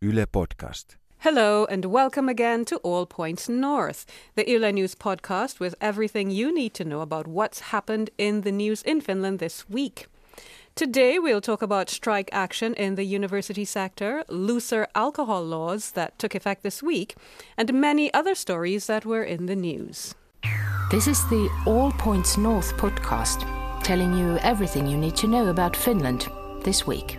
Yle Podcast. Hello and welcome again to All Points North, the Yle News podcast with everything you need to know about what's happened in the news in Finland this week. Today we'll talk about strike action in the university sector, looser alcohol laws that took effect this week, and many other stories that were in the news. This is the All Points North podcast, telling you everything you need to know about Finland this week.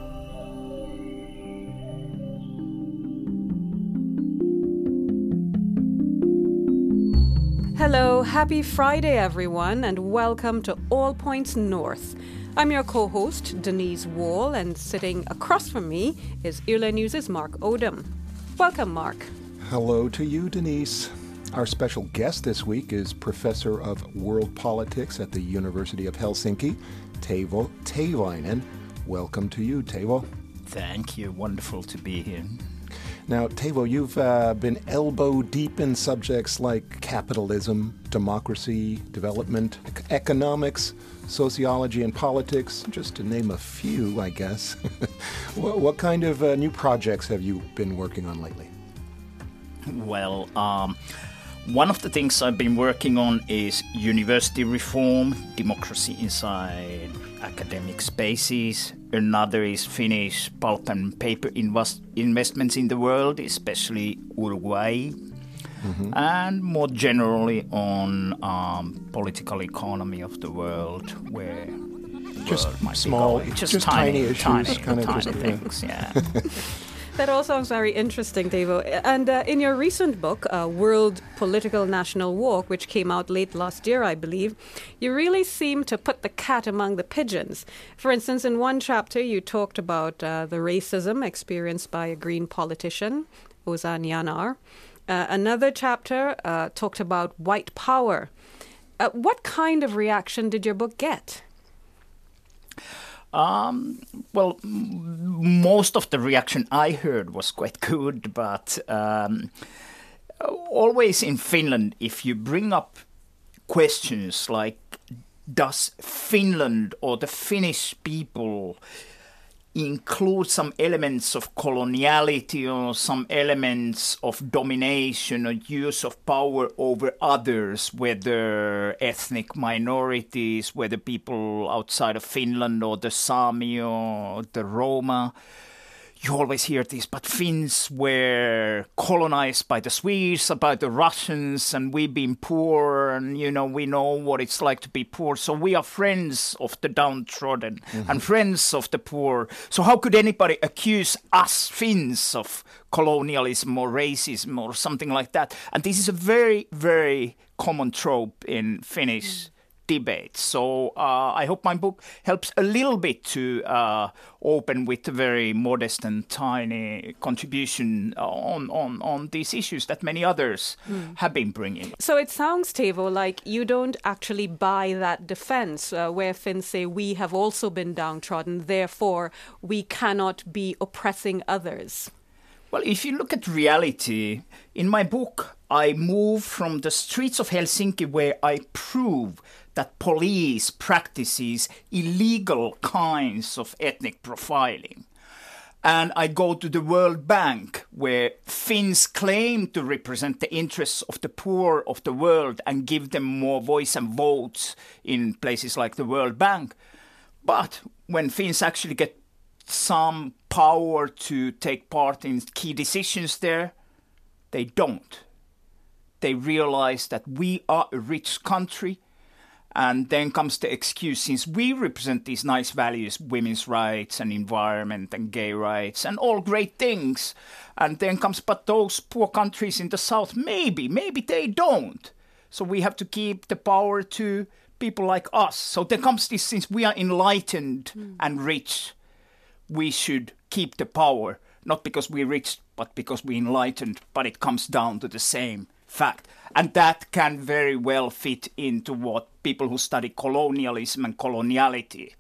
Hello, happy Friday, everyone, and welcome to All Points North. I'm your co host, Denise Wall, and sitting across from me is Yle News' Mark Odom. Welcome, Mark. Hello to you, Denise. Our special guest this week is Professor of World Politics at the University of Helsinki, Teivo Teivainen. Welcome to you, Teivo. Thank you. Wonderful to be here. Now, Teivo, you've uh, been elbow deep in subjects like capitalism, democracy, development, ec- economics, sociology, and politics, just to name a few, I guess. what, what, kind of uh, new projects have you been working on lately? Well, um, one of the things I've been working on is university reform, democracy inside academic spaces. Another is Finnish pulp and paper invest- investments in the world, especially Uruguay. Mm-hmm. And more generally on um, political economy of the world, where just small, just, just, tiny, tiny issues, tiny, kind of tiny just, things, yeah. That all sounds very interesting, Teivo. And uh, in your recent book, uh, World Political National Walk, which came out late last year, I believe, you really seem to put the cat among the pigeons. For instance, in one chapter, you talked about uh, the racism experienced by a Green politician, Ozan Yanar. Uh, another chapter uh, talked about white power. Uh, what kind of reaction did your book get? Um, well, m- most of the reaction I heard was quite good, but um, always in Finland, if you bring up questions like, does Finland or the Finnish people include some elements of coloniality or some elements of domination or use of power over others, whether ethnic minorities, whether people outside of Finland or the Sami or the Roma you always hear this, but Finns were colonized by the Swedes, by the Russians, and we've been poor, and you know, we know what it's like to be poor. So we are friends of the downtrodden mm-hmm. and friends of the poor. So how could anybody accuse us Finns of colonialism or racism or something like that? And this is a very, very common trope in Finnish. Mm debate. So uh, I hope my book helps a little bit to uh, open with a very modest and tiny contribution on, on, on these issues that many others mm. have been bringing. So it sounds, Teivo, like you don't actually buy that defense uh, where Finns say we have also been downtrodden, therefore we cannot be oppressing others. Well, if you look at reality, in my book, I move from the streets of Helsinki where I prove that police practices illegal kinds of ethnic profiling. And I go to the World Bank, where Finns claim to represent the interests of the poor of the world and give them more voice and votes in places like the World Bank. But when Finns actually get some power to take part in key decisions there, they don't. They realize that we are a rich country and then comes the excuse since we represent these nice values, women's rights and environment and gay rights and all great things. And then comes, but those poor countries in the south, maybe, maybe they don't. So we have to keep the power to people like us. So there comes this since we are enlightened mm. and rich, we should keep the power, not because we're rich, but because we're enlightened. But it comes down to the same fact. And that can very well fit into what people who study colonialism and coloniality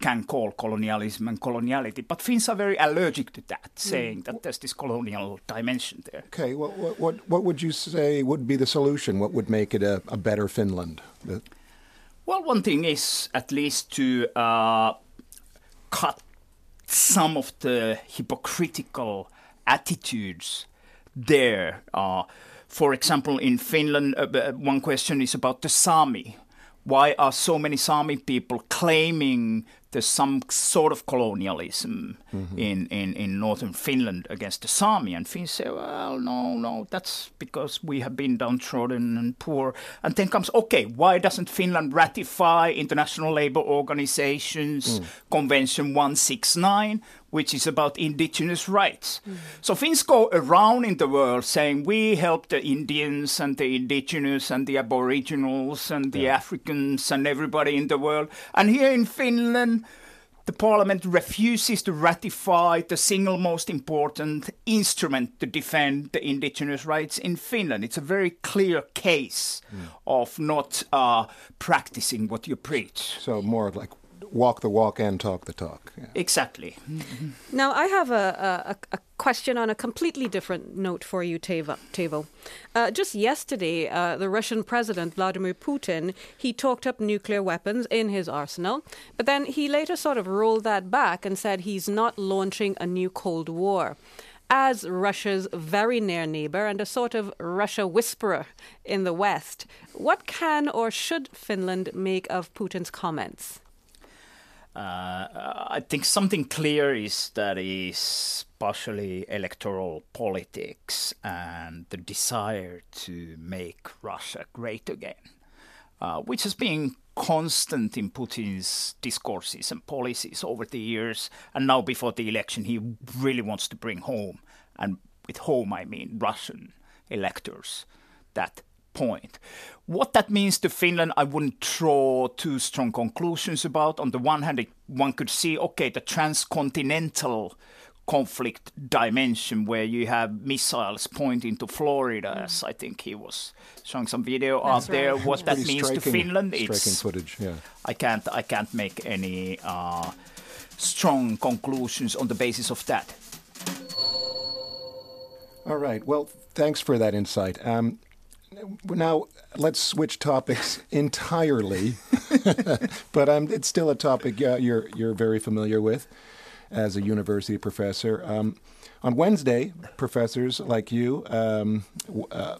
can call colonialism and coloniality. But Finns are very allergic to that, mm. saying that there's this colonial dimension there. Okay, what, what, what, what would you say would be the solution? What would make it a, a better Finland? Well, one thing is at least to uh, cut some of the hypocritical attitudes there. Uh, for example, in Finland, uh, uh, one question is about the Sami. Why are so many Sami people claiming there's some sort of colonialism mm-hmm. in, in, in northern Finland against the Sami. And Finns say, well, no, no, that's because we have been downtrodden and poor. And then comes, okay, why doesn't Finland ratify International Labour Organization's mm. Convention 169, which is about indigenous rights. Mm. So Finns go around in the world saying we help the Indians and the indigenous and the aboriginals and the yeah. Africans and everybody in the world. And here in Finland, the parliament refuses to ratify the single most important instrument to defend the indigenous rights in Finland. It's a very clear case mm. of not uh, practicing what you preach. So more like walk the walk and talk the talk. Yeah. Exactly. Now, I have a, a, a, question on a completely different note for you, Teivo. Uh, just yesterday, uh, the Russian president, Vladimir Putin, he talked up nuclear weapons in his arsenal, but then he later sort of rolled that back and said he's not launching a new Cold War as Russia's very near neighbour and a sort of Russia whisperer in the West. What can or should Finland make of Putin's comments? Uh, I think something clear is that is partially electoral politics and the desire to make Russia great again, uh, which has been constant in Putin's discourses and policies over the years. And now, before the election, he really wants to bring home, and with home I mean Russian electors, that point. What that means to Finland, I wouldn't draw too strong conclusions about. On the one hand, one could see, okay, the transcontinental conflict dimension where you have missiles pointing to Florida, mm. as I think he was showing some video That's out right. there. What that means to Finland, it's footage. Yeah, I can't I can't make any uh, strong conclusions on the basis of that. All right. Well, thanks for that insight. Um, now let's switch topics entirely, but um, it's still a topic uh, you're you're very familiar with as a university professor. Um, on Wednesday, professors like you um, uh,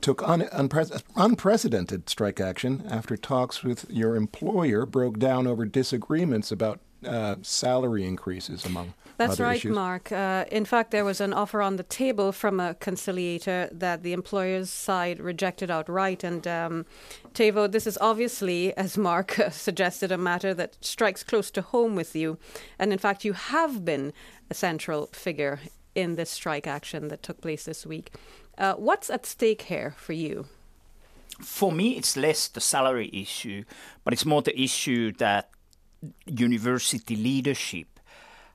took un- unpre- unprecedented strike action after talks with your employer broke down over disagreements about uh, salary increases among that's right, issues? Mark. Uh, in fact, there was an offer on the table from a conciliator that the employer's side rejected outright. And um, Teivo, this is obviously, as Mark suggested, a matter that strikes close to home with you. And in fact, you have been a central figure in this strike action that took place this week. Uh, what's at stake here for you? For me, it's less the salary issue, but it's more the issue that university leadership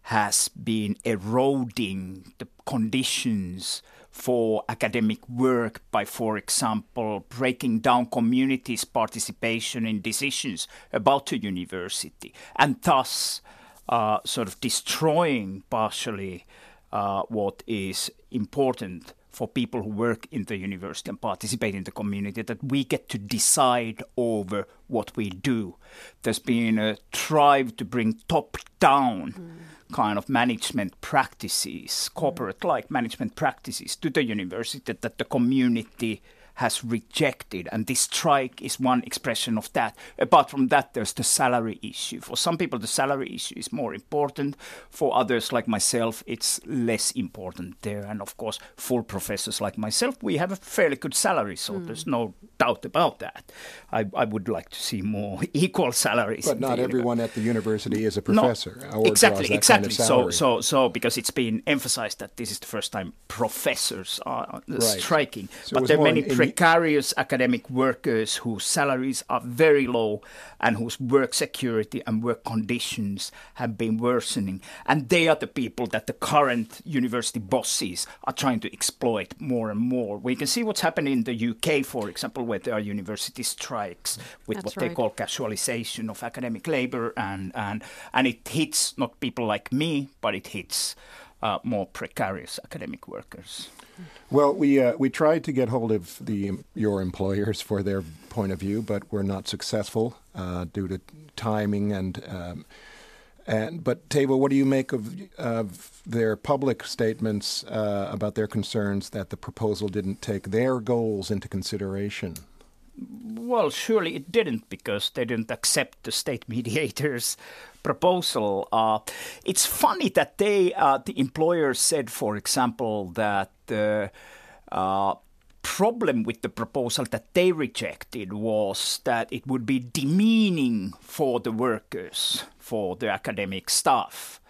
has been eroding the conditions for academic work by, for example, breaking down communities' participation in decisions about the university, and thus uh, sort of destroying partially uh, what is important for people who work in the university and participate in the community that we get to decide over what we do. There's been a drive to bring top down. Mm kind of management practices, corporate like management practices to the university that the community has rejected, and this strike is one expression of that. Apart from that, there's the salary issue. For some people, the salary issue is more important. For others, like myself, it's less important there. And of course, full professors like myself, we have a fairly good salary, so mm. there's no doubt about that. I, I, would like to see more equal salaries. But not everyone at the university is a professor. No, exactly, exactly. Kind of so, so, so because it's been emphasized that this is the first time professors are right. striking, so but there are many. Precarious academic workers whose salaries are very low and whose work security and work conditions have been worsening. And they are the people that the current university bosses are trying to exploit more and more. We can see what's happening in the UK, for example, where there are university strikes with That's what right. they call casualization of academic labor, and, and, and it hits not people like me, but it hits uh, more precarious academic workers. Well, we uh, we tried to get hold of the your employers for their point of view, but we're not successful uh, due to timing and um, And but Teivo, what do you make of of their public statements uh, about their concerns that the proposal didn't take their goals into consideration? Well, surely it didn't because they didn't accept the state mediators' proposal. Uh, it's funny that they, uh, the employers, said, for example, that the uh, problem with the proposal that they rejected was that it would be demeaning for the workers, for the academic staff.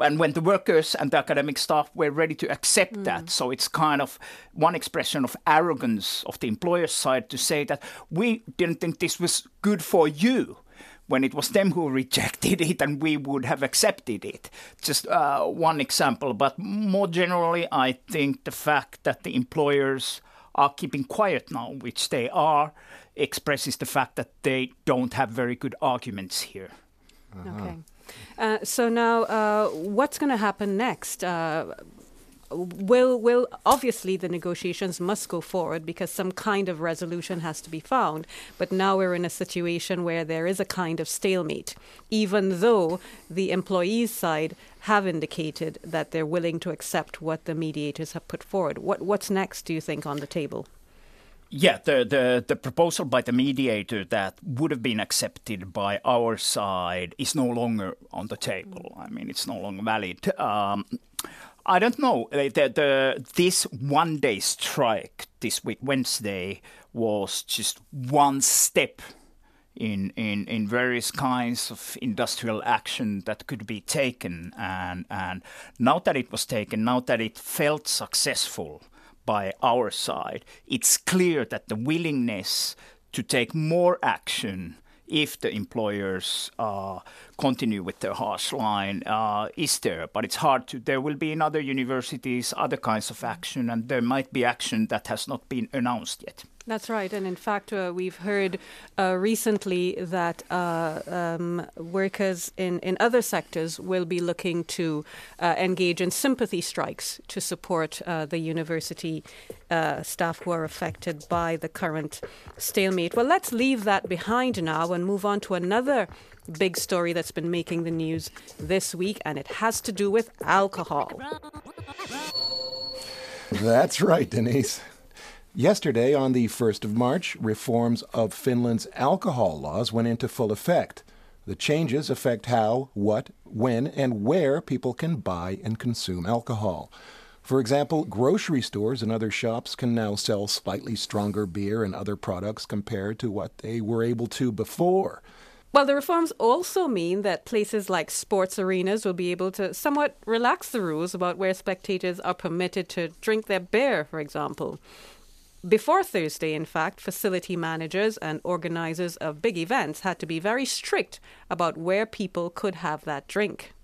And when the workers and the academic staff were ready to accept mm. that, so it's kind of one expression of arrogance of the employer's side to say that we didn't think this was good for you when it was them who rejected it and we would have accepted it. Just uh, one example, but more generally, I think the fact that the employers are keeping quiet now, which they are, expresses the fact that they don't have very good arguments here. Uh-huh. Okay. Uh, so now, uh, what's going to happen next? Uh, will will obviously the negotiations must go forward because some kind of resolution has to be found. But now we're in a situation where there is a kind of stalemate, even though the employees' side have indicated that they're willing to accept what the mediators have put forward. What what's next? Do you think on the table? Yeah, the, the, the proposal by the mediator that would have been accepted by our side is no longer on the table. I mean, it's no longer valid. Um, I don't know. The, the, this one day strike this week, Wednesday, was just one step in, in, in various kinds of industrial action that could be taken. And, and now that it was taken, now that it felt successful by our side, it's clear that the willingness to take more action if the employers uh, continue with their harsh line uh, is there. But it's hard to. There will be in other universities other kinds of action, and there might be action that has not been announced yet. That's right. And in fact, uh, we've heard uh, recently that uh, um, workers in, in other sectors will be looking to uh, engage in sympathy strikes to support uh, the university uh, staff who are affected by the current stalemate. Well, let's leave that behind now and move on to another big story that's been making the news this week, and it has to do with alcohol. That's right, Denise. Yesterday, on the 1st of March, reforms of Finland's alcohol laws went into full effect. The changes affect how, what, when, and where people can buy and consume alcohol. For example, grocery stores and other shops can now sell slightly stronger beer and other products compared to what they were able to before. Well, the reforms also mean that places like sports arenas will be able to somewhat relax the rules about where spectators are permitted to drink their beer, for example. Before Thursday, in fact, facility managers and organizers of big events had to be very strict about where people could have that drink.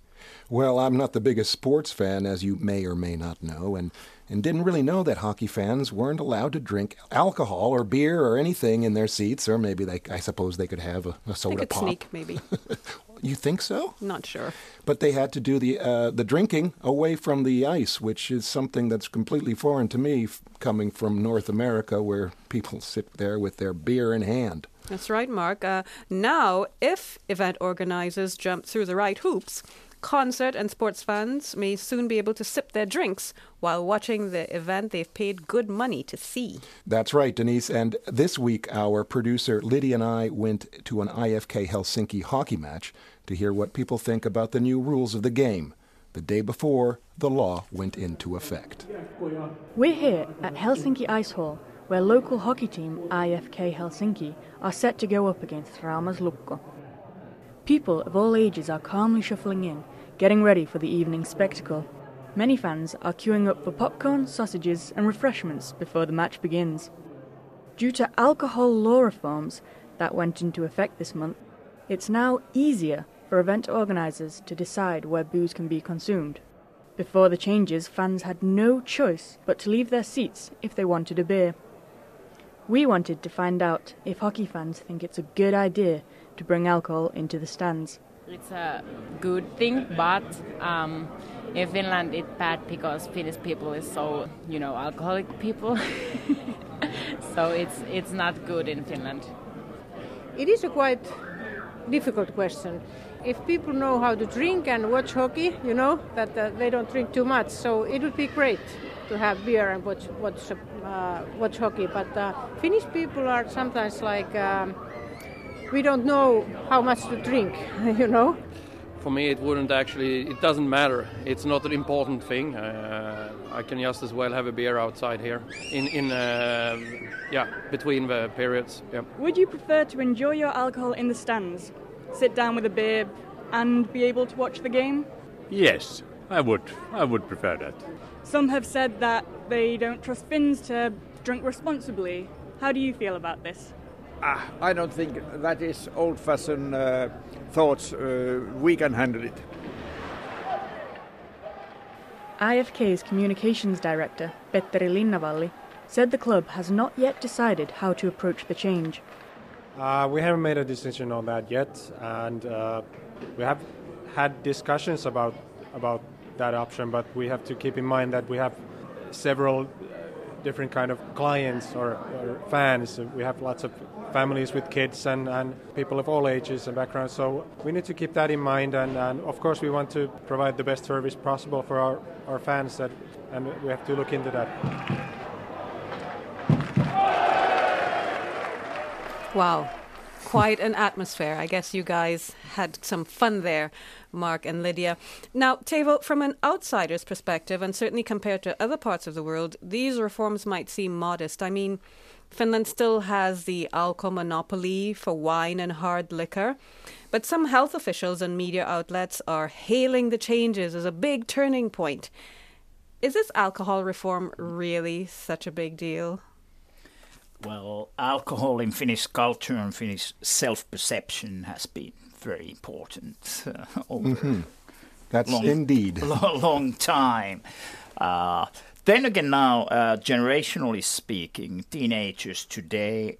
Well, I'm not the biggest sports fan, as you may or may not know, and, and didn't really know that hockey fans weren't allowed to drink alcohol or beer or anything in their seats, or maybe they, I suppose they could have a, a soda they could pop. Sneak, maybe. You think so? Not sure. But they had to do the uh, the drinking away from the ice, which is something that's completely foreign to me, f- coming from North America, where people sit there with their beer in hand. That's right, Mark. Uh, now, if event organizers jump through the right hoops, concert and sports fans may soon be able to sip their drinks while watching the event they've paid good money to see. That's right, Denise. And this week, our producer Lydia and I went to an IFK Helsinki hockey match to hear what people think about the new rules of the game. The day before, the law went into effect. We're here at Helsinki Ice Hall, where local hockey team IFK Helsinki are set to go up against Rauma's Lukko. People of all ages are calmly shuffling in, getting ready for the evening spectacle. Many fans are queuing up for popcorn, sausages, and refreshments before the match begins. Due to alcohol law reforms that went into effect this month, it's now easier for event organisers to decide where booze can be consumed. Before the changes, fans had no choice but to leave their seats if they wanted a beer. We wanted to find out if hockey fans think it's a good idea to bring alcohol into the stands. It's a good thing, but um, in Finland it's bad because Finnish people is so, you know, alcoholic people. so it's it's not good in Finland. It is a quite difficult question. if people know how to drink and watch hockey, you know, that uh, they don't drink too much. So it would be great to have beer and watch watch uh, watch hockey. But uh, Finnish people are sometimes like um, we don't know how much to drink, you know. For me, it wouldn't actually. It doesn't matter. It's not an important thing. Uh, I can just as well have a beer outside here, in in uh, yeah, between the periods. Yeah. Would you prefer to enjoy your alcohol in the stands, sit down with a beer, and be able to watch the game? Yes, I would. I would prefer that. Some have said that they don't trust Finns to drink responsibly. How do you feel about this? Ah, I don't think that is old fashioned uh, thoughts. Uh, we can handle it. IFK's communications director, Petteri Linnavalli, said the club has not yet decided how to approach the change. Uh, we haven't made a decision on that yet, and uh, we have had discussions about about that option. But we have to keep in mind that we have several different kind of clients or, or fans. We have lots of families with kids and, and people of all ages and backgrounds. So we need to keep that in mind. And, and of course, we want to provide the best service possible for our, our fans, that, and we have to look into that. Wow. Quite an atmosphere. I guess you guys had some fun there, Mark and Lydia. Now, Teivo, from an outsider's perspective, and certainly compared to other parts of the world, these reforms might seem modest. I mean, Finland still has the alcohol monopoly for wine and hard liquor, but some health officials and media outlets are hailing the changes as a big turning point. Is this alcohol reform really such a big deal? Well, alcohol in Finnish culture and Finnish self-perception has been very important uh, over Mhm. That's long, indeed. long, long time. Uh, then again, now uh, generationally speaking, teenagers today,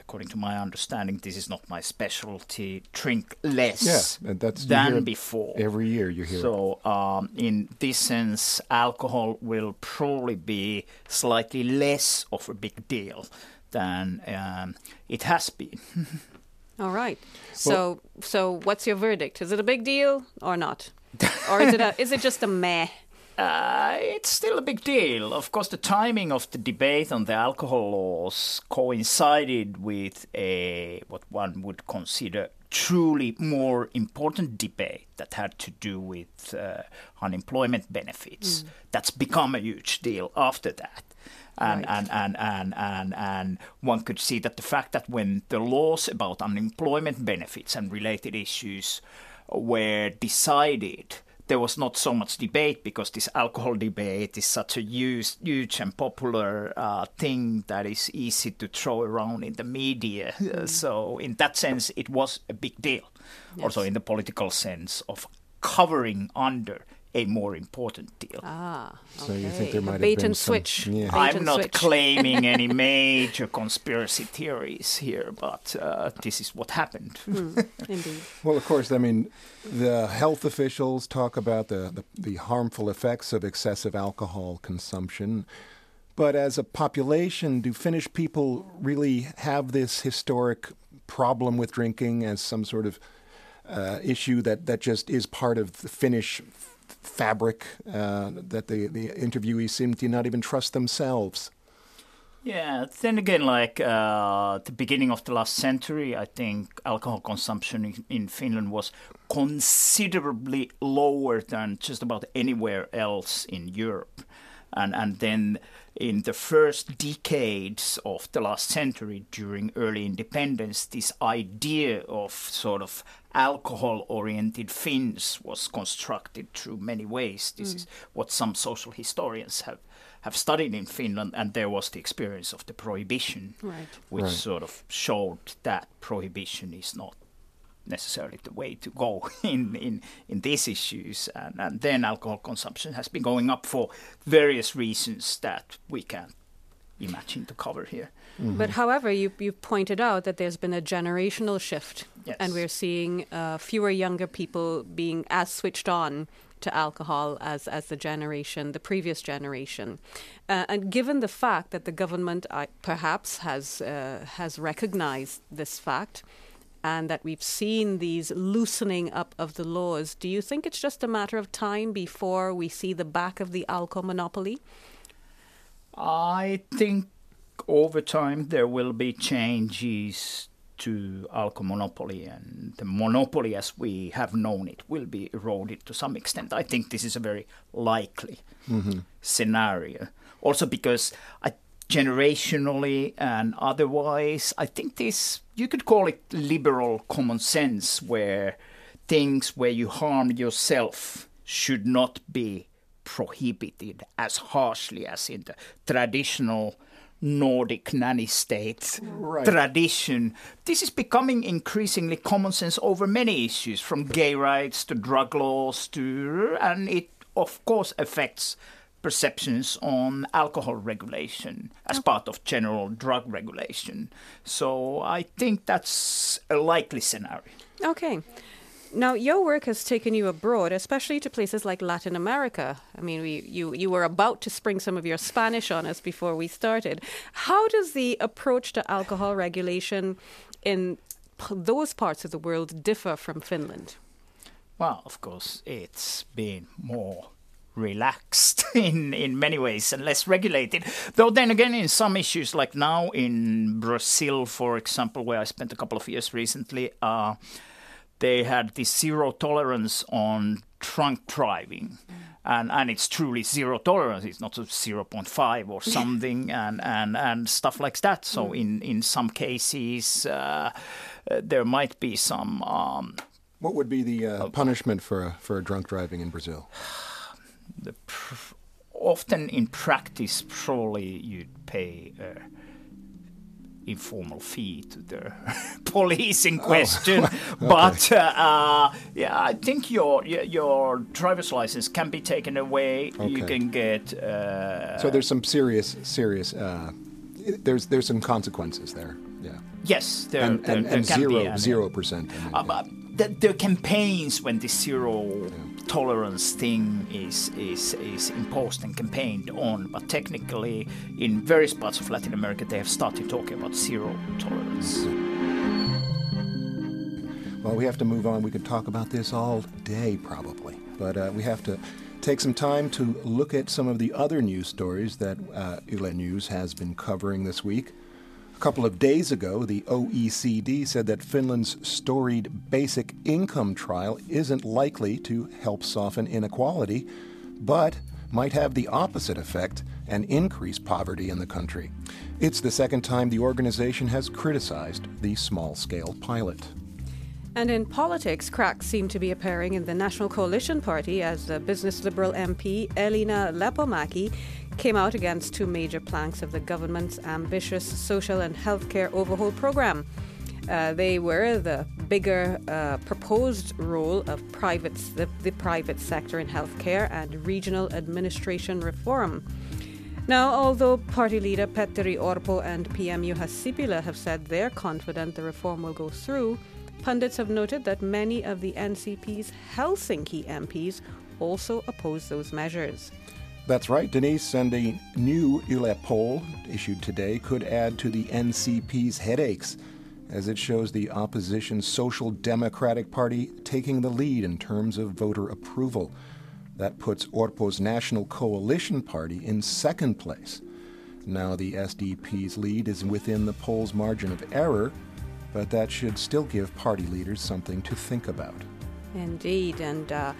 according to my understanding, this is not my specialty, drink less Yeah, and that's you hear than before. Every year you hear it. So, um, in this sense, alcohol will probably be slightly less of a big deal than um, it has been. All right. So, so what's your verdict? Is it a big deal or not? or is it a, is it just a meh? Uh, it's still a big deal. Of course, the timing of the debate on the alcohol laws coincided with a what one would consider truly more important debate that had to do with uh, unemployment benefits. Mm. That's become a huge deal after that. And, Right. and, and, and, and, and one could see that the fact that when the laws about unemployment benefits and related issues were decided, there was not so much debate because this alcohol debate is such a huge, huge and popular uh, thing that is easy to throw around in the media. Uh, so, in that sense, it was a big deal. Also, in the political sense of covering under a more important deal. Ah, So you think there might have bait been and some- switch. Yeah. Bait I'm and not switch. claiming any major conspiracy theories here, but uh, this is what happened. Hmm, indeed. Well, of course, I mean, the health officials talk about the, the, the harmful effects of excessive alcohol consumption. But as a population, do Finnish people really have this historic problem with drinking as some sort of uh, issue that, that just is part of the Finnish f- fabric uh, that the, the interviewees seem to not even trust themselves? Yeah, then again, like uh, the beginning of the last century, I think alcohol consumption in, in Finland was considerably lower than just about anywhere else in Europe. And, and then in the first decades of the last century, during early independence, this idea of sort of alcohol oriented Finns was constructed through many ways. This Mm. is what some social historians have, have studied in Finland, and there was the experience of the prohibition, Right. which Right. sort of showed that prohibition is not necessarily the way to go in, in, in these issues. And, and then alcohol consumption has been going up for various reasons that we can't imagine to cover here. But however, you you pointed out that there's been a generational shift, Yes. and we're seeing uh, fewer younger people being as switched on to alcohol as as the generation, the previous generation. Uh, and given the fact that the government uh, perhaps has uh, has recognized this fact and that we've seen these loosening up of the laws. Do you think it's just a matter of time before we see the back of the alcohol monopoly? I think over time there will be changes to alcohol monopoly and the monopoly as we have known it will be eroded to some extent. I think this is a very likely Mm-hmm. scenario. Also because I, generationally and otherwise, I think this you could call it liberal common sense where things where you harm yourself should not be prohibited as harshly as in the traditional Nordic nanny state Right. tradition. This is becoming increasingly common sense over many issues, from gay rights to drug laws to, and it of course affects perceptions on alcohol regulation as part of general drug regulation. So I think that's a likely scenario. Okay. Now, your work has taken you abroad, especially to places like Latin America. I mean, we, you, you were about to spring some of your Spanish on us before we started. How does the approach to alcohol regulation in those parts of the world differ from Finland? Well, of course, it's been more relaxed in, in many ways and less regulated. Though, then again, in some issues, like now in Brazil, for example, where I spent a couple of years recently, uh, they had this zero tolerance on drunk driving. And, and it's truly zero tolerance. It's not a 0.5 or something, and, and, and stuff like that. So, in, in some cases, uh, uh, there might be some um, What would be the uh, punishment for a, for a drunk driving in Brazil? the pr- often in practice probably you'd pay a informal fee to the police in question but uh, uh, yeah i think your your- driver's license can be taken away you can get uh, so there's some serious, serious. Uh, there's there's some consequences there. Yeah. yes there, and there, and, there and zero zero percent. I mean, Uh, the, the campaigns when the zero tolerance thing is, is is imposed and campaigned on, but technically in various parts of Latin America they have started talking about zero tolerance. Well, we have to move on. We could talk about this all day, probably. But uh, we have to take some time to look at some of the other news stories that uh, News has been covering this week. A couple of days ago, the OECD said that Finland's storied basic income trial isn't likely to help soften inequality, but might have the opposite effect and increase poverty in the country. It's the second time the organization has criticized the small scale pilot. And in politics, cracks seem to be appearing in the National Coalition Party as the business liberal MP Elina Lepomäki came out against two major planks of the government's ambitious social and healthcare overhaul program. Uh, they were the bigger uh, proposed role of private, the, the private sector in healthcare and regional administration reform. Now, although party leader Petteri Orpo and PM Juha Sipilä have said they're confident the reform will go through, pundits have noted that many of the NCP's Helsinki MPs also oppose those measures. That's right, Denise, and a new Yle poll issued today could add to the NCP's headaches, as it shows the opposition Social Democratic Party taking the lead in terms of voter approval. That puts Orpo's National Coalition Party in second place. Now the SDP's lead is within the poll's margin of error, but that should still give party leaders something to think about. Indeed, and uh,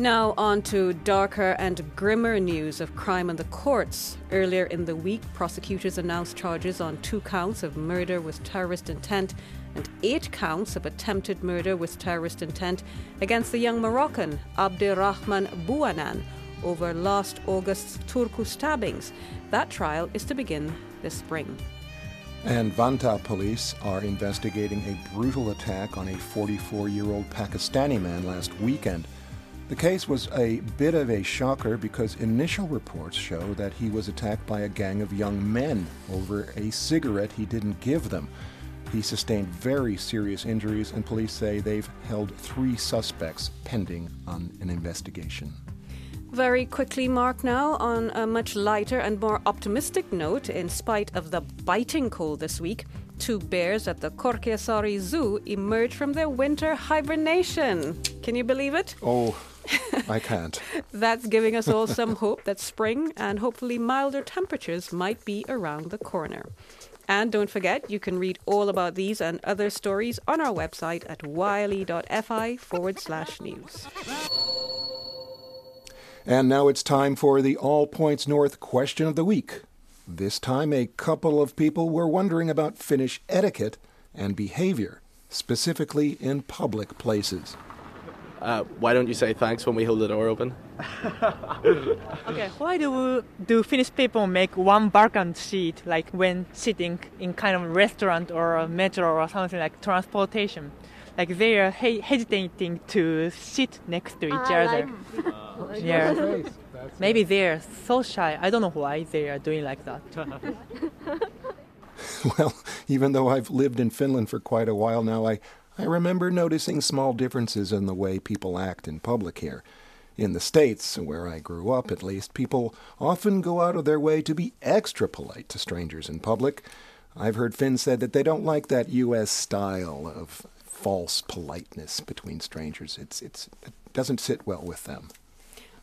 now on to darker and grimmer news of crime in the courts. Earlier in the week, prosecutors announced charges on two counts of murder with terrorist intent and eight counts of attempted murder with terrorist intent against the young Moroccan Abderrahman Bouanan over last August's Turku stabbings. That trial is to begin this spring. And Vantaa police are investigating a brutal attack on a 44 year old Pakistani man last weekend. The case was a bit of a shocker because initial reports show that he was attacked by a gang of young men over a cigarette he didn't give them. He sustained very serious injuries, and police say they've held three suspects pending on an investigation. Very quickly, Mark, now on a much lighter and more optimistic note, in spite of the biting cold this week, two bears at the Korkeasaari Zoo emerged from their winter hibernation. Can you believe it? Oh, I can't. That's giving us all some hope that spring and hopefully milder temperatures might be around the corner. And don't forget, you can read all about these and other stories on our website at yle.fi forward slash news. And now it's time for the All Points North question of the week. This time, a couple of people were wondering about Finnish etiquette and behavior, specifically in public places. Uh, why don't you say thanks when we hold the door open? okay, why do do Finnish people make one balcony seat like when sitting in kind of restaurant or a metro or something like transportation? Like they are he- hesitating to sit next to each Ah, other. like- yeah. Maybe they're so shy. I don't know why they are doing like that. Well, even though I've lived in Finland for quite a while now, I, I remember noticing small differences in the way people act in public here. In the States, where I grew up at least, people often go out of their way to be extra polite to strangers in public. I've heard Finn said that they don't like that U.S. style of false politeness between strangers. It's, it's, it doesn't sit well with them.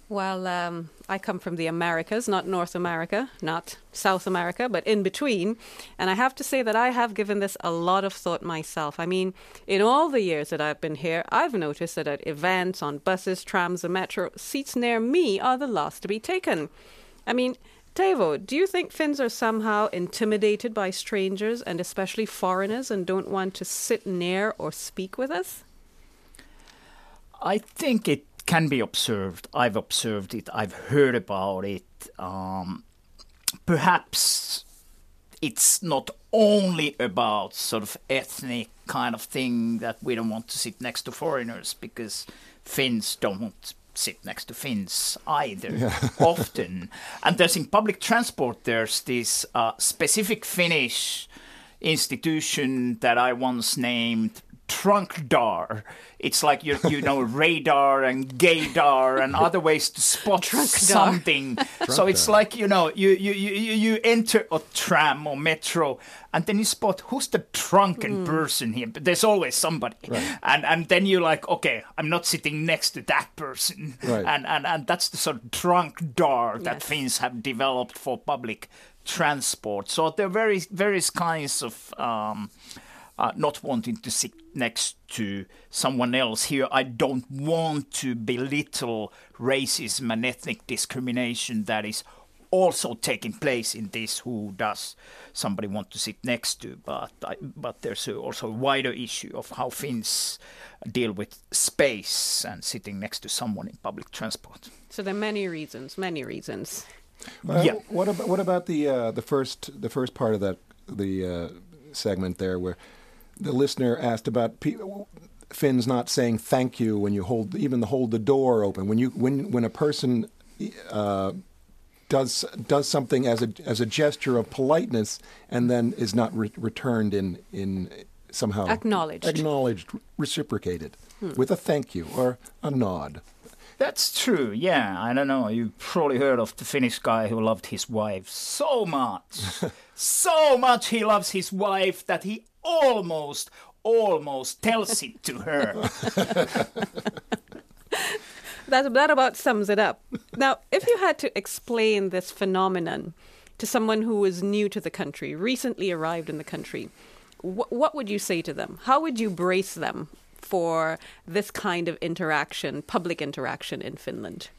Well, um, I come from the Americas, not North America, not South America, but in between. And I have to say that I have given this a lot of thought myself. I mean, in all the years that I've been here, I've noticed that at events, on buses, trams, and metro, seats near me are the last to be taken. I mean, Teivo, do you think Finns are somehow intimidated by strangers and especially foreigners and don't want to sit near or speak with us? I think it can be observed. I've observed it. I've heard about it. Um, perhaps it's not only about sort of ethnic kind of thing that we don't want to sit next to foreigners because Finns don't want to sit next to Finns either Yeah. often. And there's in public transport there's this uh, specific Finnish institution that I once named Trunkdar. It's like you you know radar and gaydar and other ways to spot something. so it's like you know you, you you you enter a tram or metro and then you spot who's the drunken Mm. person here. But there's always somebody, and and then you're like, okay, I'm not sitting next to that person, Right. and and and that's the sort of drunk dar that Finns have developed for public transport. So there are various various kinds of um, uh, not wanting to sit next to someone else. Here, I don't want to belittle racism and ethnic discrimination that is also taking place in this. Who does somebody want to sit next to? But I, but there's also a wider issue of how Finns deal with space and sitting next to someone in public transport. So there are many reasons, many reasons. Uh, Yeah. What about what about the uh, the first the first part of that the uh, segment there where the listener asked about pe- Finns not saying thank you when you hold even the hold the door open when you when when a person uh, does does something as a as a gesture of politeness and then is not re- returned in in somehow Acknowledged. acknowledged reciprocated Hmm. with a thank you or a nod. That's true, yeah. I don't know. You've probably heard of the Finnish guy who loved his wife so much. so much he loves his wife that he almost, almost tells it to her. That, that about sums it up. Now, if you had to explain this phenomenon to someone who is new to the country, recently arrived in the country, wh- what would you say to them? How would you brace them for this kind of interaction, public interaction in Finland?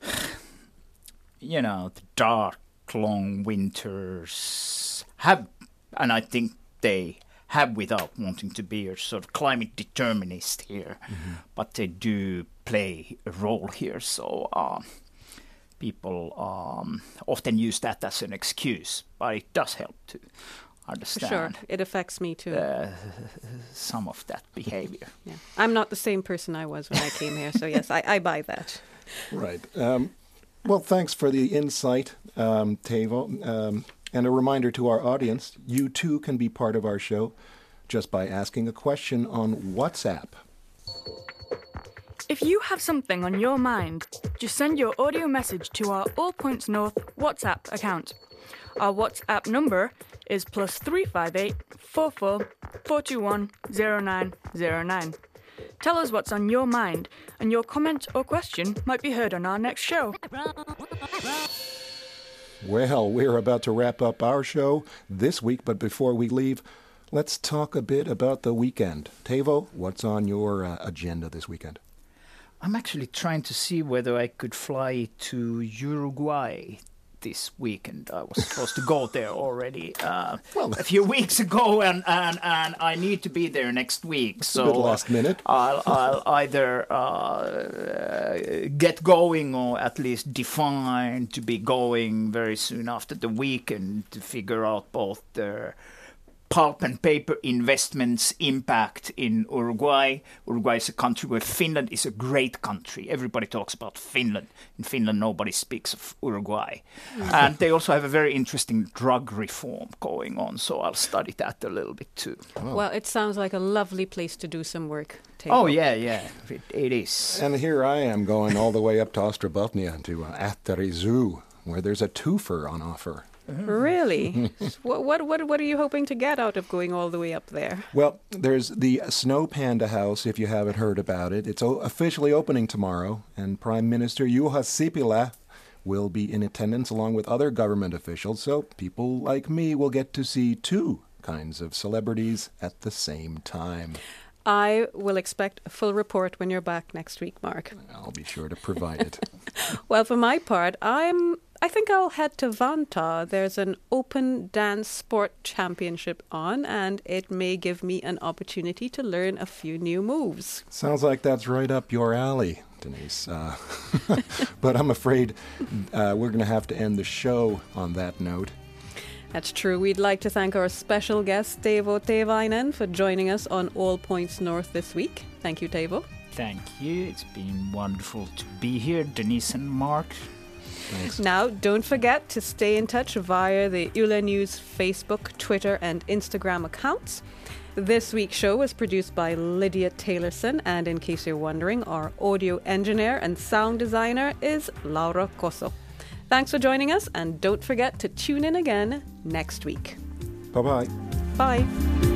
you know, the dark, long winters have, and I think they have without wanting to be a sort of climate determinist here, but they do play a role here. So uh, people um, often use that as an excuse, but it does help to understand Sure, it affects me too. uh, some of that behavior. Yeah. I'm not the same person I was when I came here, so yes, I, I buy that. Right. Um, well, thanks for the insight, um, Teivo. Um, and a reminder to our audience you too can be part of our show just by asking a question on WhatsApp. If you have something on your mind, just send your audio message to our All Points North WhatsApp account. Our WhatsApp number is plus 358 44 421 0909. Tell us what's on your mind, and your comment or question might be heard on our next show. Well, we're about to wrap up our show this week, but before we leave, let's talk a bit about the weekend. Teivo, what's on your uh, agenda this weekend? I'm actually trying to see whether I could fly to Uruguay this weekend. I was supposed to go there already uh, well, a few weeks ago, and, and, and I need to be there next week. So last minute. I'll, I'll either uh, get going or at least define to be going very soon after the weekend to figure out both the pulp and paper investments impact in Uruguay. Uruguay is a country where Finland is a great country. Everybody talks about Finland. In Finland, nobody speaks of Uruguay. Mm. And they also have a very interesting drug reform going on, so I'll study that a little bit too. Oh. Well, it sounds like a lovely place to do some work. Oh, yeah, yeah, it, it is. And here I am going all the way up to Ostrobothnia to uh, Ähtäri Zoo, where there's a twofer on offer. Really? what, what, what, what are you hoping to get out of going all the way up there? Well, there's the Snow Panda House, if you haven't heard about it. It's officially opening tomorrow, and Prime Minister Juha Sipilä will be in attendance along with other government officials, so people like me will get to see two kinds of celebrities at the same time. I will expect a full report when you're back next week, Mark. I'll be sure to provide it. well, for my part, I'm I think I'll head to Vantaa. There's an open dance sport championship on, and it may give me an opportunity to learn a few new moves. Sounds like that's right up your alley, Denise. Uh, but I'm afraid uh, we're going to have to end the show on that note. That's true. We'd like to thank our special guest, Teivo Teivainen, for joining us on All Points North this week. Thank you, Teivo. Thank you. It's been wonderful to be here, Denise and Mark. Thanks. Now, don't forget to stay in touch via the Yle News Facebook, Twitter, and Instagram accounts. This week's show was produced by Lydia Taylorson, and in case you're wondering, our audio engineer and sound designer is Laura Cosso. Thanks for joining us, and don't forget to tune in again next week. Bye-bye. Bye.